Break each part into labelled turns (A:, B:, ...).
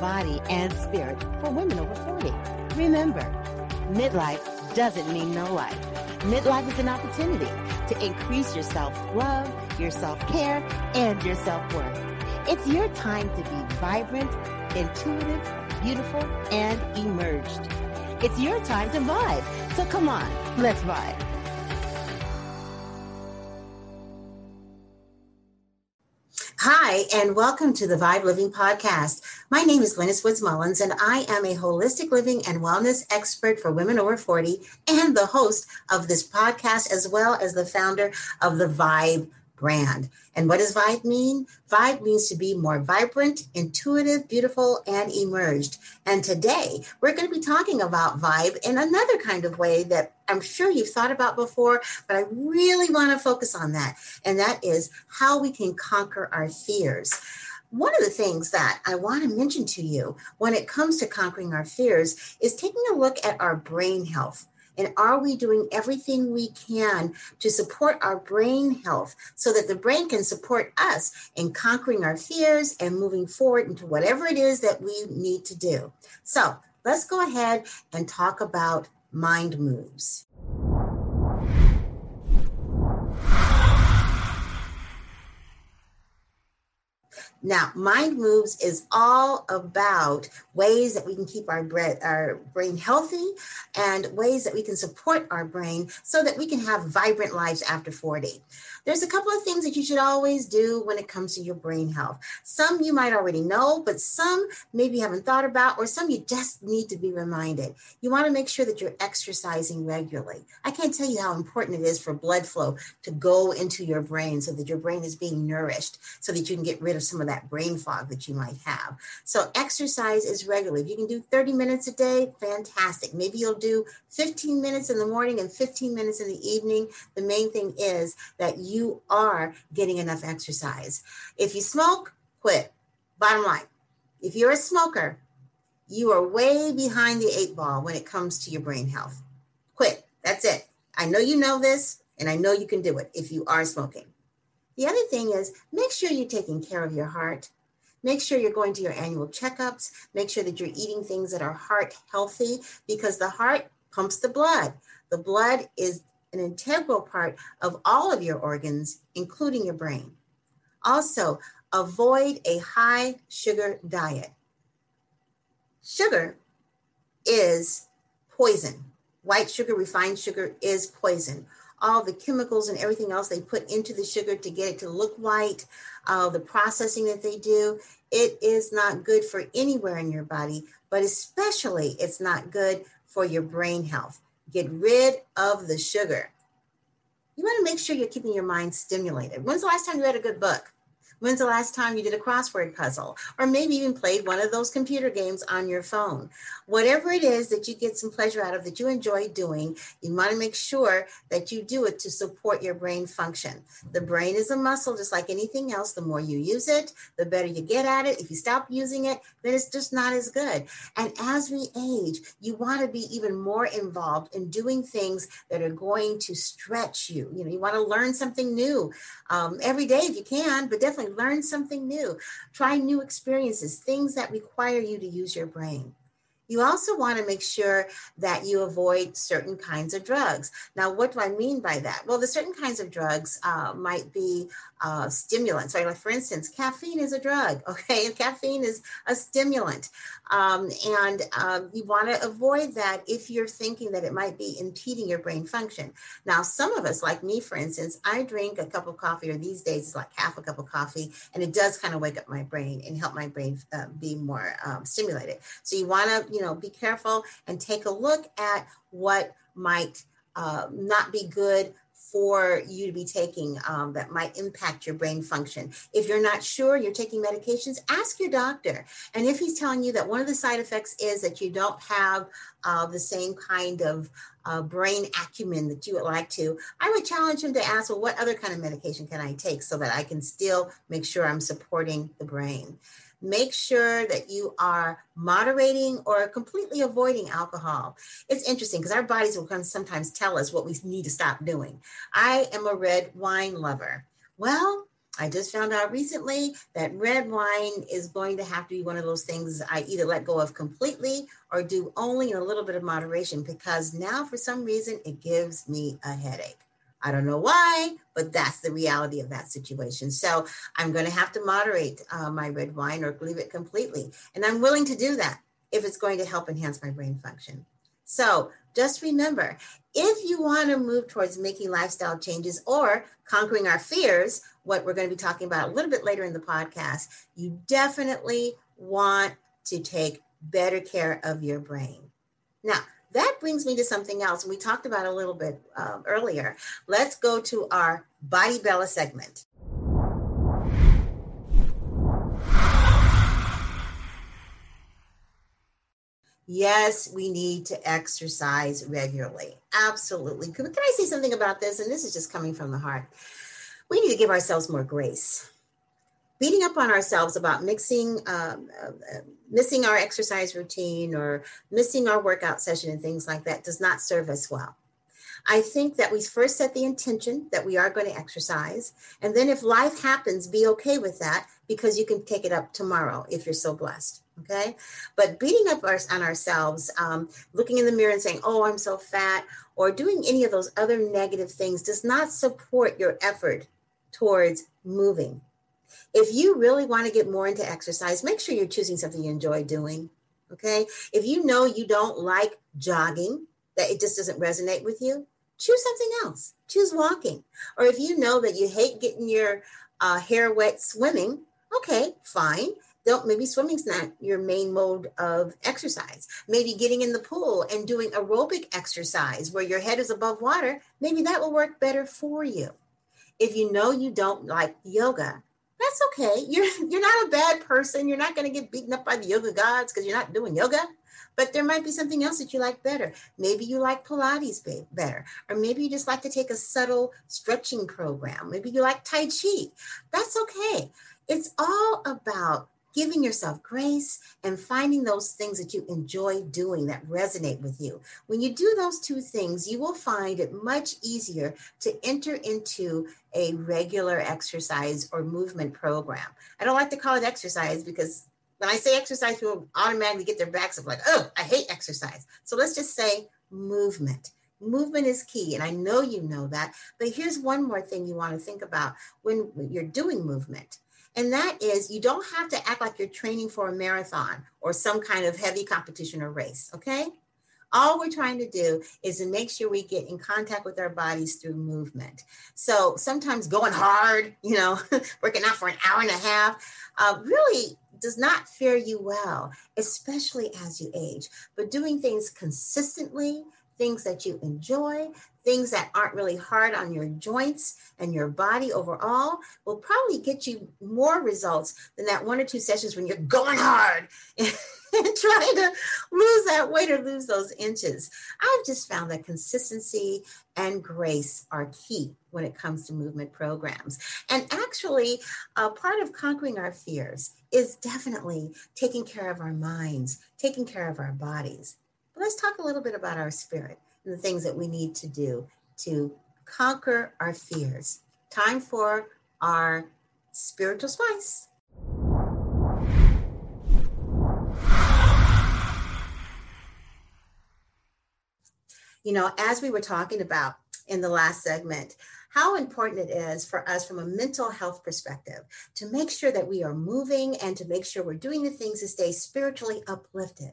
A: body, and spirit for women over 40. Remember, midlife doesn't mean no life. Midlife is an opportunity to increase your self-love, your self-care, and your self-worth. It's your time to be vibrant, intuitive, beautiful, and emerged. It's your time to vibe. So come on, let's vibe. Hi, and welcome to the Vibe Living Podcast. My name is Glennis Woods Mullins, and I am a holistic living and wellness expert for women over 40 and the host of this podcast, as well as the founder of the Vibe brand. And what does vibe mean? Vibe means to be more vibrant, intuitive, beautiful, and emerged. And today we're going to be talking about vibe in another kind of way that I'm sure you've thought about before, but I really want to focus on that. And that is how we can conquer our fears. One of the things that I want to mention to you when it comes to conquering our fears is taking a look at our brain health. And are we doing everything we can to support our brain health so that the brain can support us in conquering our fears and moving forward into whatever it is that we need to do? So let's go ahead and talk about mind moves. Now, Mind Moves is all about ways that we can keep our, our brain healthy and ways that we can support our brain so that we can have vibrant lives after 40. There's a couple of things that you should always do when it comes to your brain health. Some you might already know, but some maybe you haven't thought about, or some you just need to be reminded. You want to make sure that you're exercising regularly. I can't tell you how important it is for blood flow to go into your brain so that your brain is being nourished so that you can get rid of some of that brain fog that you might have. So, exercise is regular. If you can do 30 minutes a day, fantastic. Maybe you'll do 15 minutes in the morning and 15 minutes in the evening. The main thing is that you you are getting enough exercise. If you smoke, quit. Bottom line, if you're a smoker, you are way behind the eight ball when it comes to your brain health. Quit. That's it. I know you know this, and I know you can do it if you are smoking. The other thing is make sure you're taking care of your heart. Make sure you're going to your annual checkups. Make sure that you're eating things that are heart healthy because the heart pumps the blood. The blood is an integral part of all of your organs, including your brain. Also, avoid a high sugar diet. Sugar is poison. White sugar, refined sugar is poison. All the chemicals and everything else they put into the sugar to get it to look white, uh, the processing that they do, it is not good for anywhere in your body, but especially it's not good for your brain health. Get rid of the sugar. You want to make sure you're keeping your mind stimulated. When's the last time you read a good book? When's the last time you did a crossword puzzle? Or maybe even played one of those computer games on your phone? Whatever it is that you get some pleasure out of, that you enjoy doing, you want to make sure that you do it to support your brain function. The brain is a muscle, just like anything else. The more you use it, the better you get at it. If you stop using it, then it's just not as good. And as we age, you want to be even more involved in doing things that are going to stretch you. You know, you want to learn something new um, every day if you can, but definitely learn something new, try new experiences, things that require you to use your brain. You also want to make sure that you avoid certain kinds of drugs. Now, what do I mean by that? Well, the certain kinds of drugs uh, might be uh, stimulants. Like for instance, caffeine is a drug. Okay, caffeine is a stimulant, um, and um, you want to avoid that if you're thinking that it might be impeding your brain function. Now, some of us, like me, for instance, I drink a cup of coffee, or these days it's like half a cup of coffee, and it does kind of wake up my brain and help my brain uh, be more um, stimulated. So you want to, you know, be careful and take a look at what might uh, not be good for you to be taking um, that might impact your brain function. If you're not sure you're taking medications, ask your doctor. And if he's telling you that one of the side effects is that you don't have uh, the same kind of uh, brain acumen that you would like to, I would challenge him to ask, well, what other kind of medication can I take so that I can still make sure I'm supporting the brain? Make sure that you are moderating or completely avoiding alcohol. It's interesting because our bodies will sometimes tell us what we need to stop doing. I am a red wine lover. Well, I just found out recently that red wine is going to have to be one of those things I either let go of completely or do only in a little bit of moderation because now, for some reason, it gives me a headache. I don't know why, but that's the reality of that situation. So I'm going to have to moderate uh, my red wine or leave it completely. And I'm willing to do that if it's going to help enhance my brain function. So just remember if you want to move towards making lifestyle changes or conquering our fears, what we're going to be talking about a little bit later in the podcast, you definitely want to take better care of your brain. Now, that brings me to something else. We talked about a little bit um, earlier. Let's go to our Body Bella segment. Yes, we need to exercise regularly. Absolutely. Can, can I say something about this? And this is just coming from the heart. We need to give ourselves more grace beating up on ourselves about mixing um, uh, missing our exercise routine or missing our workout session and things like that does not serve us well. I think that we first set the intention that we are going to exercise and then if life happens be okay with that because you can take it up tomorrow if you're so blessed okay? But beating up our, on ourselves um, looking in the mirror and saying oh i'm so fat or doing any of those other negative things does not support your effort towards moving if you really want to get more into exercise, make sure you're choosing something you enjoy doing. Okay. If you know you don't like jogging, that it just doesn't resonate with you, choose something else. Choose walking. Or if you know that you hate getting your uh, hair wet swimming, okay, fine. Don't maybe swimming's not your main mode of exercise. Maybe getting in the pool and doing aerobic exercise where your head is above water, maybe that will work better for you. If you know you don't like yoga, that's okay. You're you're not a bad person. You're not going to get beaten up by the yoga gods because you're not doing yoga. But there might be something else that you like better. Maybe you like Pilates better, or maybe you just like to take a subtle stretching program. Maybe you like Tai Chi. That's okay. It's all about giving yourself grace and finding those things that you enjoy doing that resonate with you. When you do those two things, you will find it much easier to enter into a regular exercise or movement program. I don't like to call it exercise because when I say exercise, people automatically get their backs up like, oh, I hate exercise. So let's just say movement. Movement is key, and I know you know that. But here's one more thing you want to think about when you're doing movement and that is you don't have to act like you're training for a marathon or some kind of heavy competition or race, okay? All we're trying to do is to make sure we get in contact with our bodies through movement. So sometimes going hard, you know, working out for an hour and a half, uh, really does not fare you well, especially as you age. But doing things consistently, things that you enjoy, things that aren't really hard on your joints and your body overall will probably get you more results than that one or two sessions when you're going hard and trying to lose that weight or lose those inches. I've just found that consistency and grace are key when it comes to movement programs. And actually, uh, part of conquering our fears is definitely taking care of our minds, taking care of our bodies. But let's talk a little bit about our spirit the things that we need to do to conquer our fears. Time for our spiritual spice. You know, as we were talking about in the last segment, how important it is for us from a mental health perspective to make sure that we are moving and to make sure we're doing the things to stay spiritually uplifted.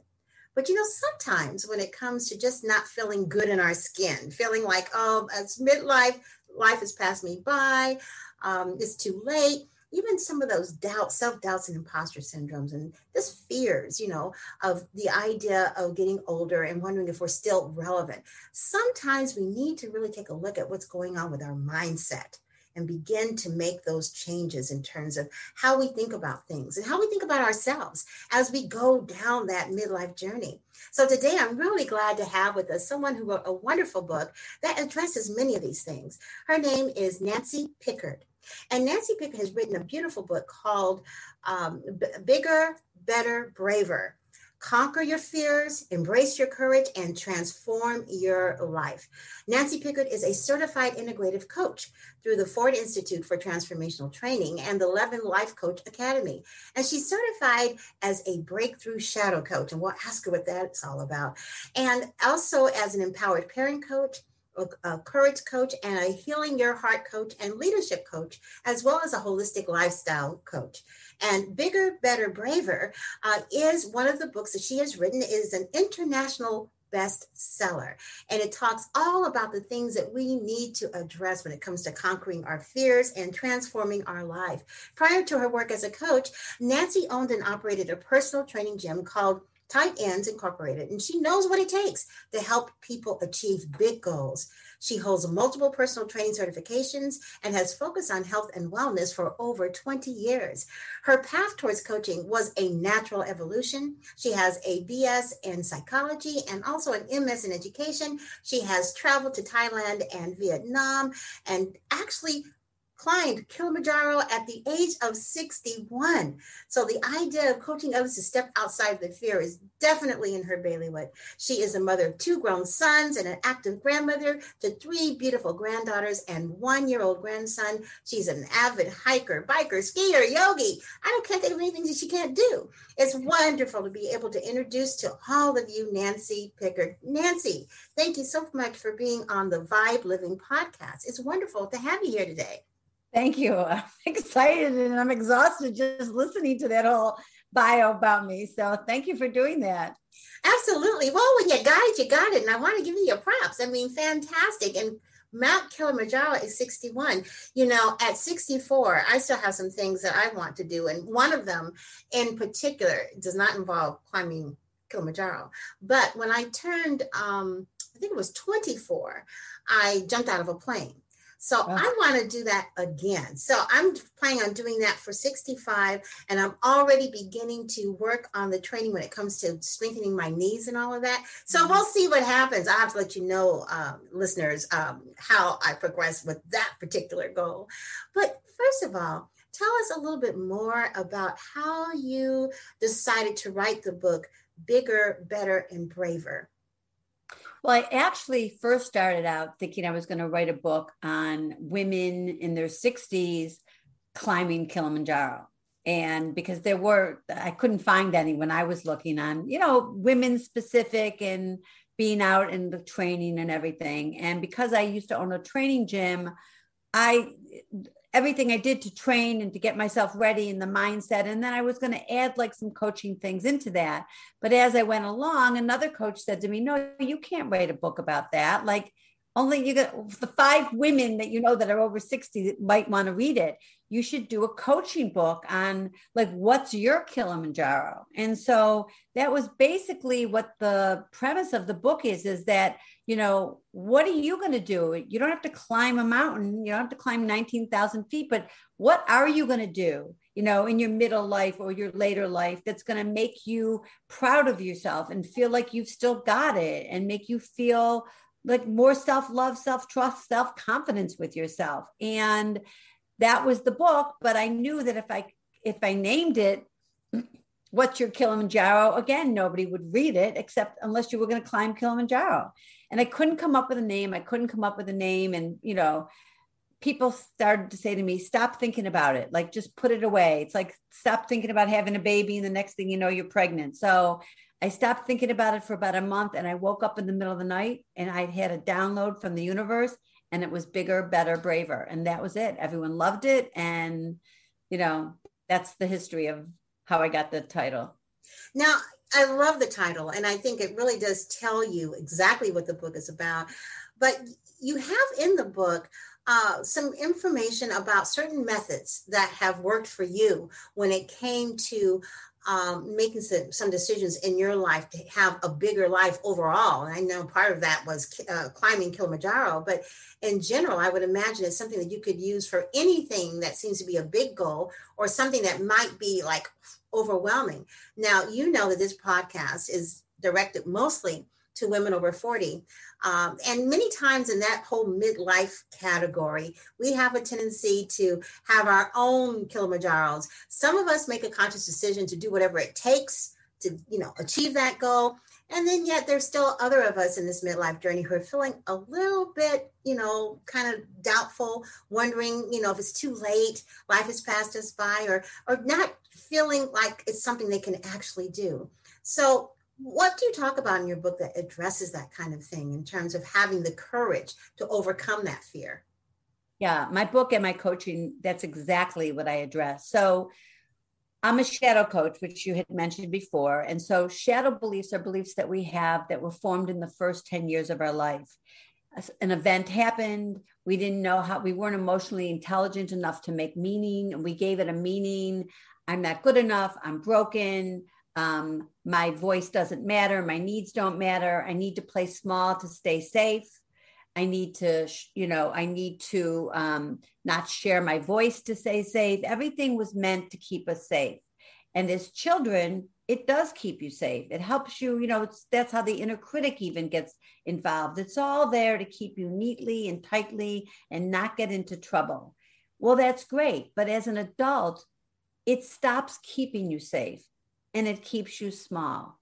A: But you know, sometimes when it comes to just not feeling good in our skin, feeling like, oh, it's midlife, life has passed me by, um, it's too late, even some of those doubts, self doubts, and imposter syndromes, and this fears, you know, of the idea of getting older and wondering if we're still relevant. Sometimes we need to really take a look at what's going on with our mindset and begin to make those changes in terms of how we think about things and how we think about ourselves as we go down that midlife journey. So today I'm really glad to have with us someone who wrote a wonderful book that addresses many of these things. Her name is Nancy Pickard. And Nancy Pickard has written a beautiful book called um, Bigger, Better, Braver. Conquer your fears, embrace your courage, and transform your life. Nancy Pickard is a certified integrative coach through the Ford Institute for Transformational Training and the Levin Life Coach Academy. And she's certified as a breakthrough shadow coach. And we'll ask her what that's all about. And also as an empowered parent coach a, courage coach and a healing your heart coach and leadership coach, as well as a holistic lifestyle coach. And Bigger, Better, Braver uh, is one of the books that she has written. It is an international bestseller. And it talks all about the things that we need to address when it comes to conquering our fears and transforming our life. Prior to her work as a coach, Nancy owned and operated a personal training gym called Tight Ends Incorporated, and she knows what it takes to help people achieve big goals. She holds multiple personal training certifications and has focused on health and wellness for over 20 years. Her path towards coaching was a natural evolution. She has a BS in psychology and also an MS in education. She has traveled to Thailand and Vietnam and actually climbed Kilimanjaro at the age of 61. So the idea of coaching others to step outside the fear is definitely in her bailiwick. She is a mother of two grown sons and an active grandmother to three beautiful granddaughters and one year old grandson. She's an avid hiker, biker, skier, yogi. I don't can't think of anything that she can't do. It's wonderful to be able to introduce to all of you Nancy Pickard. Nancy, thank you so much for being on the Vibe Living podcast. It's wonderful to have you here today.
B: Thank you. I'm excited and I'm exhausted just listening to that whole bio about me. So thank you for doing that.
A: Absolutely. Well, when you got it, you got it. And I want to give you your props. I mean, fantastic. And Mount Kilimanjaro is 61. You know, at 64, I still have some things that I want to do. And one of them in particular does not involve climbing Kilimanjaro. But when I turned, um, I think it was 24, I jumped out of a plane. So oh. I want to do that again. So I'm planning on doing that for 65, and I'm already beginning to work on the training when it comes to strengthening my knees and all of that. So mm-hmm. we'll see what happens. I have to let you know, um, listeners, um, how I progress with that particular goal. But first of all, tell us a little bit more about how you decided to write the book Bigger, Better, and Braver.
B: Well, I actually first started out thinking I was going to write a book on women in their 60s climbing Kilimanjaro. And because there were, I couldn't find any when I was looking on, you know, women specific and being out in the training and everything. And because I used to own a training gym, I everything I did to train and to get myself ready in the mindset. And then I was going to add like some coaching things into that. But as I went along, another coach said to me, No, you can't write a book about that. Like, only you got the five women that you know that are over 60 that might want to read it you should do a coaching book on like what's your kilimanjaro? And so that was basically what the premise of the book is is that you know what are you going to do? You don't have to climb a mountain you don't have to climb 19000 feet but what are you going to do you know in your middle life or your later life that's going to make you proud of yourself and feel like you've still got it and make you feel like more self love, self trust, self confidence with yourself. And that was the book. But I knew that if I if I named it, what's your Kilimanjaro? Again, nobody would read it except unless you were going to climb Kilimanjaro. And I couldn't come up with a name. I couldn't come up with a name. And you know, people started to say to me, stop thinking about it. Like just put it away. It's like stop thinking about having a baby, and the next thing you know, you're pregnant. So I stopped thinking about it for about a month and I woke up in the middle of the night and I had a download from the universe and it was bigger, better, braver. And that was it. Everyone loved it. And, you know, that's the history of how I got the title.
A: Now, I love the title and I think it really does tell you exactly what the book is about. But you have in the book uh, some information about certain methods that have worked for you when it came to um, making some, some, decisions in your life to have a bigger life overall. And I know part of that was uh, climbing Kilimanjaro, but in general, I would imagine it's something that you could use for anything that seems to be a big goal or something that might be like overwhelming. Now, you know that this podcast is directed mostly to women over 40. Um, and many times in that whole midlife category, we have a tendency to have our own Kilimanjaros. Some of us make a conscious decision to do whatever it takes to, you know, achieve that goal. And then yet there's still other of us in this midlife journey who are feeling a little bit, you know, kind of doubtful, wondering, you know, if it's too late, life has passed us by, or or not feeling like it's something they can actually do. So what do you talk about in your book that addresses that kind of thing in terms of having the courage to overcome that fear?
B: Yeah, my book and my coaching, that's exactly what I address. So I'm a shadow coach, which you had mentioned before. And so shadow beliefs are beliefs that we have that were formed in the first 10 years of our life. An event happened. We didn't know how, we weren't emotionally intelligent enough to make meaning. And we gave it a meaning. I'm not good enough. I'm broken um, my voice doesn't matter. My needs don't matter. I need to play small to stay safe. I need to you know i need to um, not share my voice to stay safe. Everything was meant to keep us safe. And as children it does keep you safe. It helps you you know it's that's how the inner critic even gets involved. It's all there to keep you neatly and tightly and not get into trouble. Well that's great. But as an adult it stops keeping you safe and it keeps you small.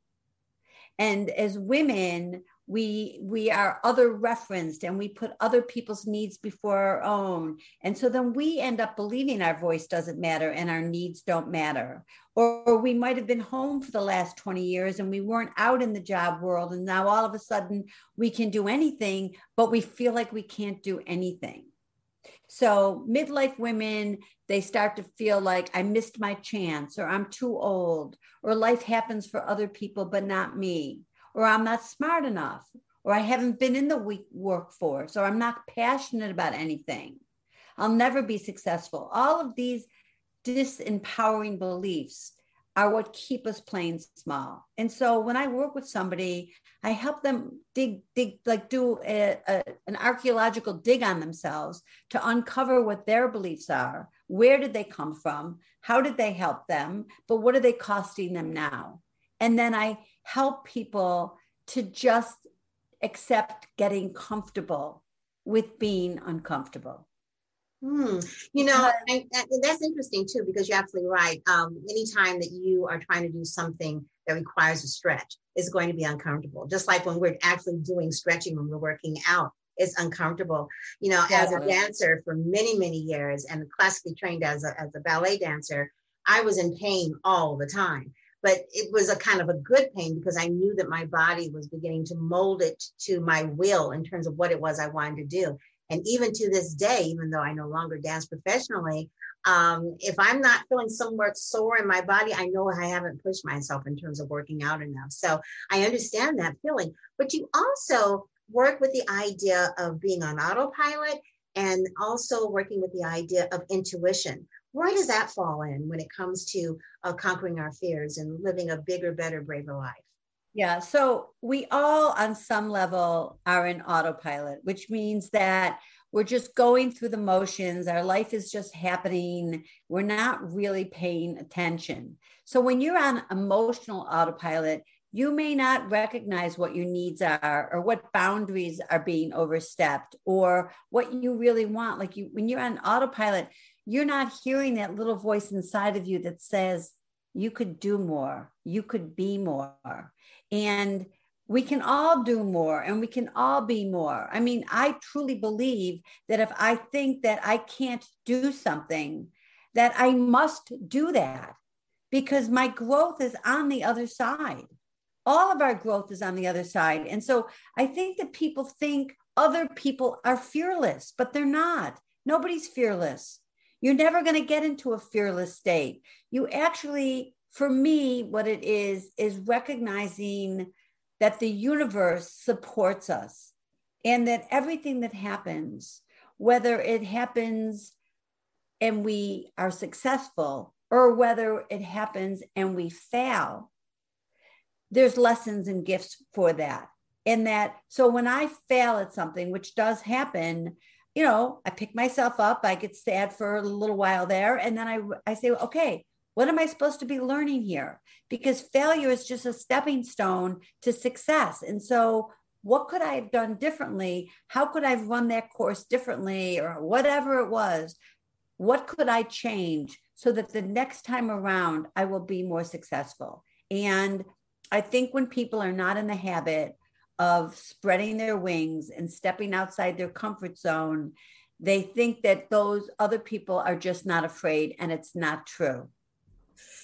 B: And as women, we we are other referenced and we put other people's needs before our own. And so then we end up believing our voice doesn't matter and our needs don't matter. Or, or, we might have been home for the last 20 years and we weren't out in the job world and now all of a sudden we can do anything but we feel like we can't do anything so midlife women, they start to feel like I missed my chance, or I'm too old, or life happens for other people, but not me, or I'm not smart enough, or I haven't been in the workforce, or I'm not passionate about anything. I'll never be successful. All of these disempowering beliefs are what keep us playing small. And so when I work with somebody, I help them dig, dig, like do a, a, an archaeological dig on themselves to uncover what their beliefs are. Where did they come from? How did they help them? But what are they costing them now? And then I help people to just accept getting comfortable with being uncomfortable.
A: Hmm. You know, I, I, that's interesting too, because you're absolutely right. Um, anytime that you are trying to do something that requires a stretch, it's going to be uncomfortable. Just like when we're actually doing stretching when we're working out, it's uncomfortable. You know, as a dancer for many, many years and classically trained as a, as a ballet dancer, I was in pain all the time. But it was a kind of a good pain because I knew that my body was beginning to mold it to my will in terms of what it was I wanted to do. And even to this day, even though I no longer dance professionally, um, if I'm not feeling somewhat sore in my body, I know I haven't pushed myself in terms of working out enough. So I understand that feeling. But you also work with the idea of being on autopilot and also working with the idea of intuition. Where does that fall in when it comes to uh, conquering our fears and living a bigger, better, braver life?
B: Yeah. So we all, on some level, are in autopilot, which means that we're just going through the motions. Our life is just happening. We're not really paying attention. So when you're on emotional autopilot, you may not recognize what your needs are or what boundaries are being overstepped or what you really want. Like you, when you're on autopilot, you're not hearing that little voice inside of you that says, you could do more, you could be more. And we can all do more and we can all be more. I mean, I truly believe that if I think that I can't do something, that I must do that because my growth is on the other side. All of our growth is on the other side. And so I think that people think other people are fearless, but they're not. Nobody's fearless. You're never going to get into a fearless state. You actually for me, what it is, is recognizing that the universe supports us and that everything that happens, whether it happens and we are successful or whether it happens and we fail, there's lessons and gifts for that. In that, so when I fail at something, which does happen, you know, I pick myself up, I get sad for a little while there, and then I, I say, okay, what am I supposed to be learning here? Because failure is just a stepping stone to success. And so, what could I have done differently? How could I have run that course differently or whatever it was? What could I change so that the next time around I will be more successful? And I think when people are not in the habit of spreading their wings and stepping outside their comfort zone, they think that those other people are just not afraid, and it's not true.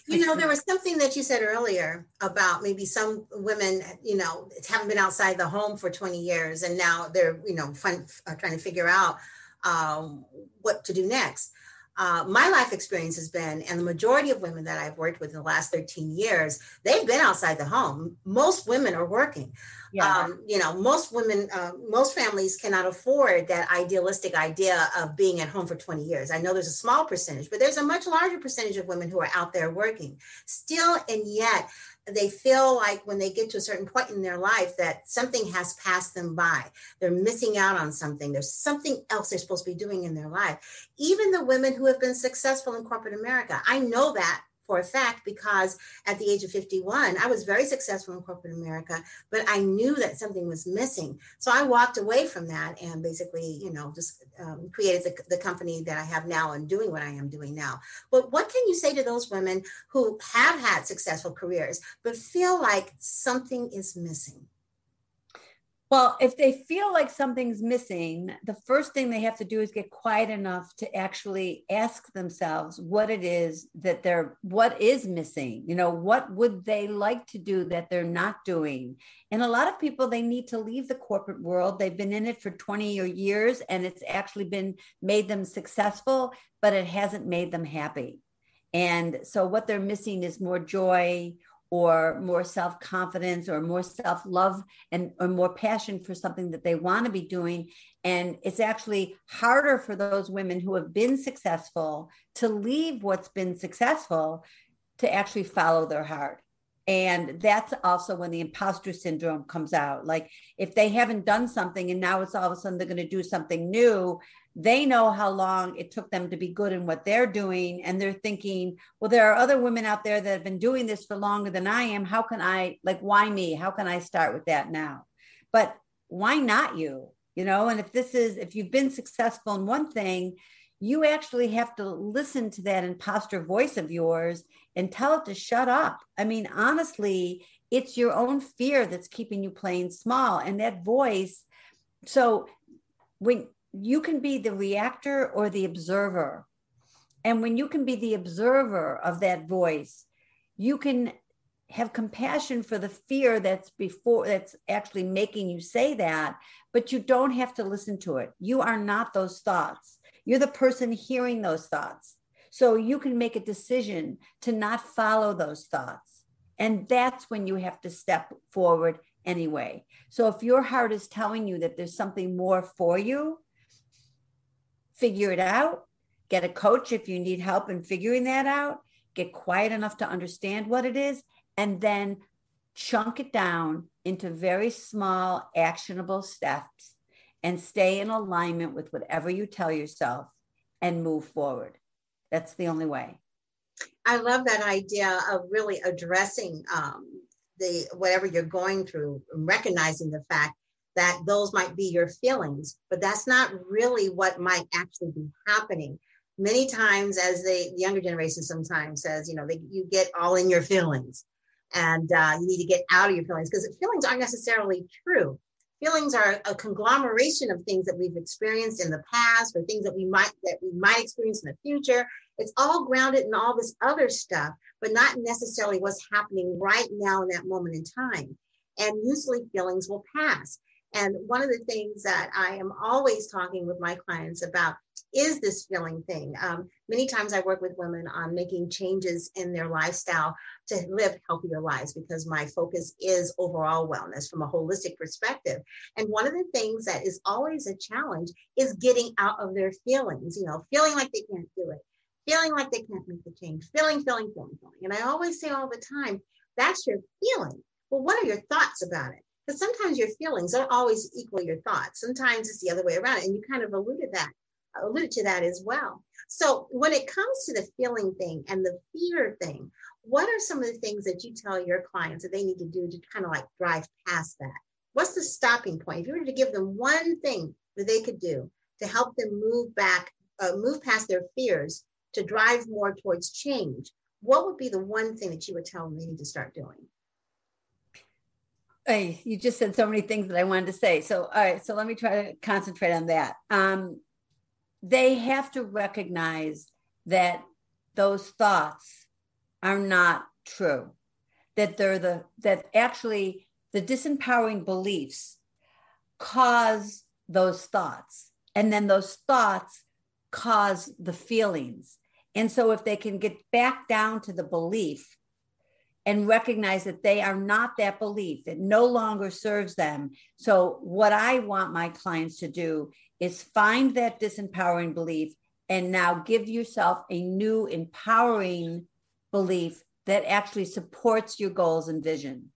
A: You know, there was something that you said earlier about maybe some women, you know, haven't been outside the home for 20 years and now they're, you know, fun, uh, trying to figure out um, what to do next uh, my life experience has been, and the majority of women that I've worked with in the last 13 years, they've been outside the home. Most women are working. Yeah. Um, you know, most women, uh, most families cannot afford that idealistic idea of being at home for 20 years. I know there's a small percentage, but there's a much larger percentage of women who are out there working. Still, and yet, they feel like when they get to a certain point in their life that something has passed them by. They're missing out on something. There's something else they're supposed to be doing in their life. Even the women who have been successful in corporate America, I know that for a fact because at the age of 51, I was very successful in corporate America, but I knew that something was missing. So I walked away from that and basically, you know, just um, created the, the company that I have now and doing what I am doing now. But what can you say to those women who have had successful careers, but feel like something is missing?
B: Well, if they feel like something's missing, the first thing they have to do is get quiet enough to actually ask themselves what it is that they're what is missing. You know, what would they like to do that they're not doing? And a lot of people they need to leave the corporate world. They've been in it for 20 or years and it's actually been made them successful, but it hasn't made them happy. And so what they're missing is more joy or more self confidence or more self love and or more passion for something that they want to be doing. And it's actually harder for those women who have been successful to leave what's been successful to actually follow their heart. And that's also when the imposter syndrome comes out. Like if they haven't done something and now it's all of a sudden they're going to do something new, they know how long it took them to be good in what they're doing. And they're thinking well there are other women out there that have been doing this for longer than i am. How can i like why me? How can i start with that now? But why not you? You know and if this is if you've been successful in one thing you actually have to listen to that imposter voice of yours and tell it to shut up i mean honestly it's your own fear that's keeping you playing small and that voice so when you can be the reactor or the observer. And when you can be the observer of that voice, you can have compassion for the fear that's before that's actually making you say that, but you don't have to listen to it. You are not those thoughts. You're the person hearing those thoughts. So you can make a decision to not follow those thoughts. And that's when you have to step forward anyway. So if your heart is telling you that there's something more for you, figure it out, get a coach if you need help in figuring that out, get quiet enough to understand what it is, and then chunk it down into very small, actionable steps and stay in alignment with whatever you tell yourself and move forward. That's the only way.
A: I love that idea of really addressing um, the whatever you're going through, recognizing the fact that those might be your feelings, but that's not really what might actually be happening. Many times, as the younger generation sometimes says, you know, they, you get all in your feelings and uh, you need to get out of your feelings because feelings aren't necessarily true. Feelings are a conglomeration of things that we've experienced in the past or things that we might that we might experience in the future. It's all grounded in all this other stuff, but not necessarily what's happening right now in that moment in time. And usually feelings will pass. And one of the things that I am always talking with my clients about is this feeling thing. Um, many times I work with women on making changes in their lifestyle to live healthier lives because my focus is overall wellness from a holistic perspective. And one of the things that is always a challenge is getting out of their feelings, you know, feeling like they can't do it, feeling like they can't make the change, feeling, feeling, feeling, feeling. And I always say all the time, that's your feeling. Well, what are your thoughts about it? Because sometimes your feelings don't always equal your thoughts. Sometimes it's the other way around. And you kind of alluded that alluded to that as well. So when it comes to the feeling thing and the fear thing, what are some of the things that you tell your clients that they need to do to kind of like drive past that? What's the stopping point? If you were to give them one thing that they could do to help them move back, uh, move past their fears to drive more towards change, what would be the one thing that you would tell them they need to start doing?
B: Hey, you just said so many things that I wanted to say. So, all right, so let me try to concentrate on that. Um, they have to recognize that those thoughts are not true that they're the that actually the disempowering beliefs cause those thoughts and then those thoughts cause the feelings. And so if they can get back down to the belief and recognize that they are not that belief it no longer serves them. So what i want my clients to do is find that disempowering belief and now give yourself a new empowering belief that actually supports your goals and vision.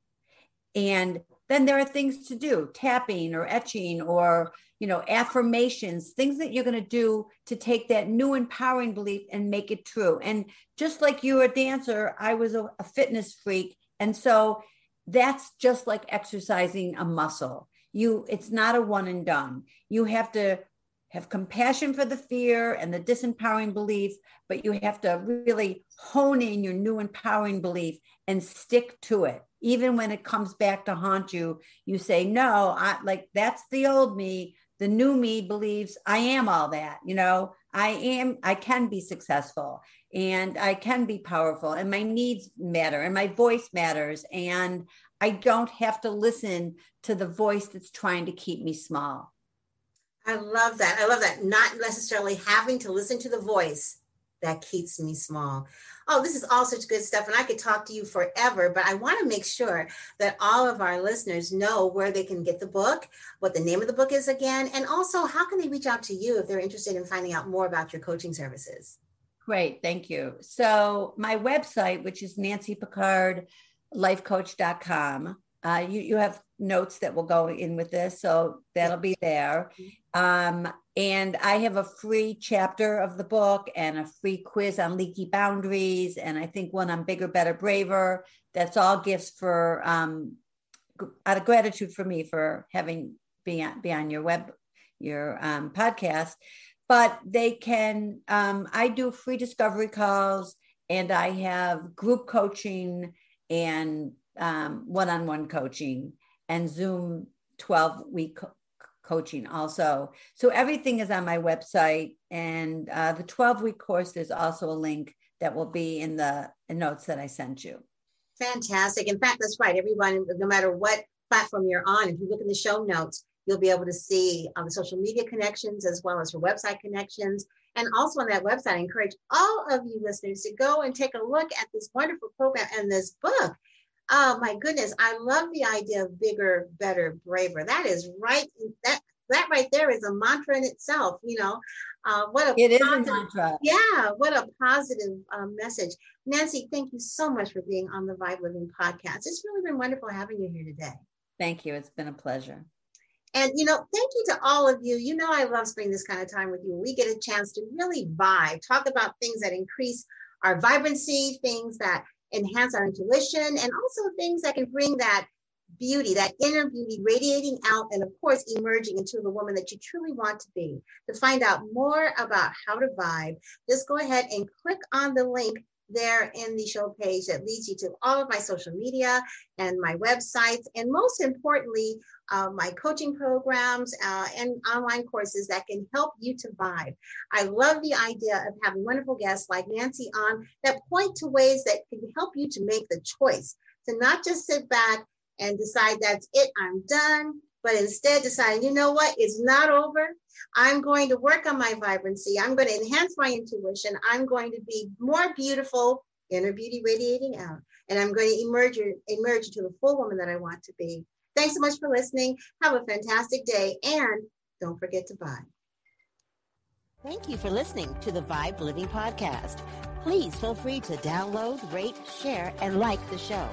B: And then there are things to do, tapping or etching or you know affirmations, things that you're going to do to take that new empowering belief and make it true. And just like you are a dancer, I was a, a fitness freak and so that's just like exercising a muscle you it's not a one and done. You have to have compassion for the fear and the disempowering belief but you have to really hone in your new empowering belief and stick to it. Even when it comes back to haunt you you say no i like that's the old me. The new me believes i am all that you know? I am i can be successful and i can be powerful and my needs matter and my voice matters and I don't have to listen to the voice that's trying to keep me small.
A: I love that. I love that. Not necessarily having to listen to the voice that keeps me small. Oh, this is all such good stuff. And I could talk to you forever, but I want to make sure that all of our listeners know where they can get the book, what the name of the book is again, and also how can they reach out to you if they're interested in finding out more about your coaching services?
B: Great. Thank you. So, my website, which is Nancy Pickard lifecoach.com. Uh, you, you have notes that will go in with this, so that'll be there. Um, and I have a free chapter of the book and a free quiz on leaky boundaries, and I think one on bigger, better, braver. That's all gifts for um, out of gratitude for me for having be on, be on your web your um, podcast. But they can. Um, I do free discovery calls, and I have group coaching and um, one-on-one coaching and Zoom 12 week co- coaching also. So everything is on my website and uh, the 12 week course, there's also a link that will be in the notes that I sent you.
A: Fantastic. In fact, that's right. Everyone, no matter what platform you're on, if you look in the show notes, you'll be able to see uh, the social media connections as well as her website connections. And also on that website, I encourage all of you listeners to go and take a look at this wonderful program and this book. Oh my goodness, I love the idea of bigger, better, braver. That is right. That that right there is a mantra in itself. You know, uh, what a
B: it positive, is a mantra.
A: Yeah, what a positive um, message. Nancy, thank you so much for being on the Vibe Living podcast. It's really been wonderful having you here today.
B: Thank you. It's been a pleasure.
A: And, you know, thank you to all of you. You know, I love spending this kind of time with you. We get a chance to really vibe, talk about things that increase our vibrancy, things that enhance our intuition, and also things that can bring that beauty, that inner beauty radiating out, and of course, emerging into the woman that you truly want to be. To find out more about how to vibe, just go ahead and click on the link there in the show page that leads you to all of my social media and my websites, and most importantly, uh, my coaching programs uh, and online courses that can help you to vibe. I love the idea of having wonderful guests like Nancy on that point to ways that can help you to make the choice to not just sit back and decide that's it, I'm done. But instead deciding, you know what, it's not over. I'm going to work on my vibrancy. I'm going to enhance my intuition. I'm going to be more beautiful, inner beauty radiating out, and I'm going to emerge, emerge into the full woman that I want to be. Thanks so much for listening. Have a fantastic day, and don't forget to vibe.
C: Thank you for listening to the Vibe Living Podcast. Please feel free to download, rate, share, and like the show.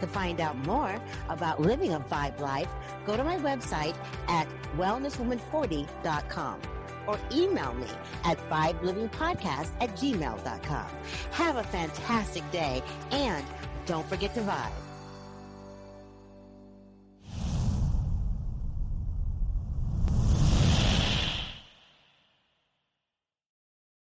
C: To find out more about living a vibe life, go to my website at wellnesswoman40.com or email me at vibelivingpodcast at gmail.com. Have a fantastic day and don't forget to vibe.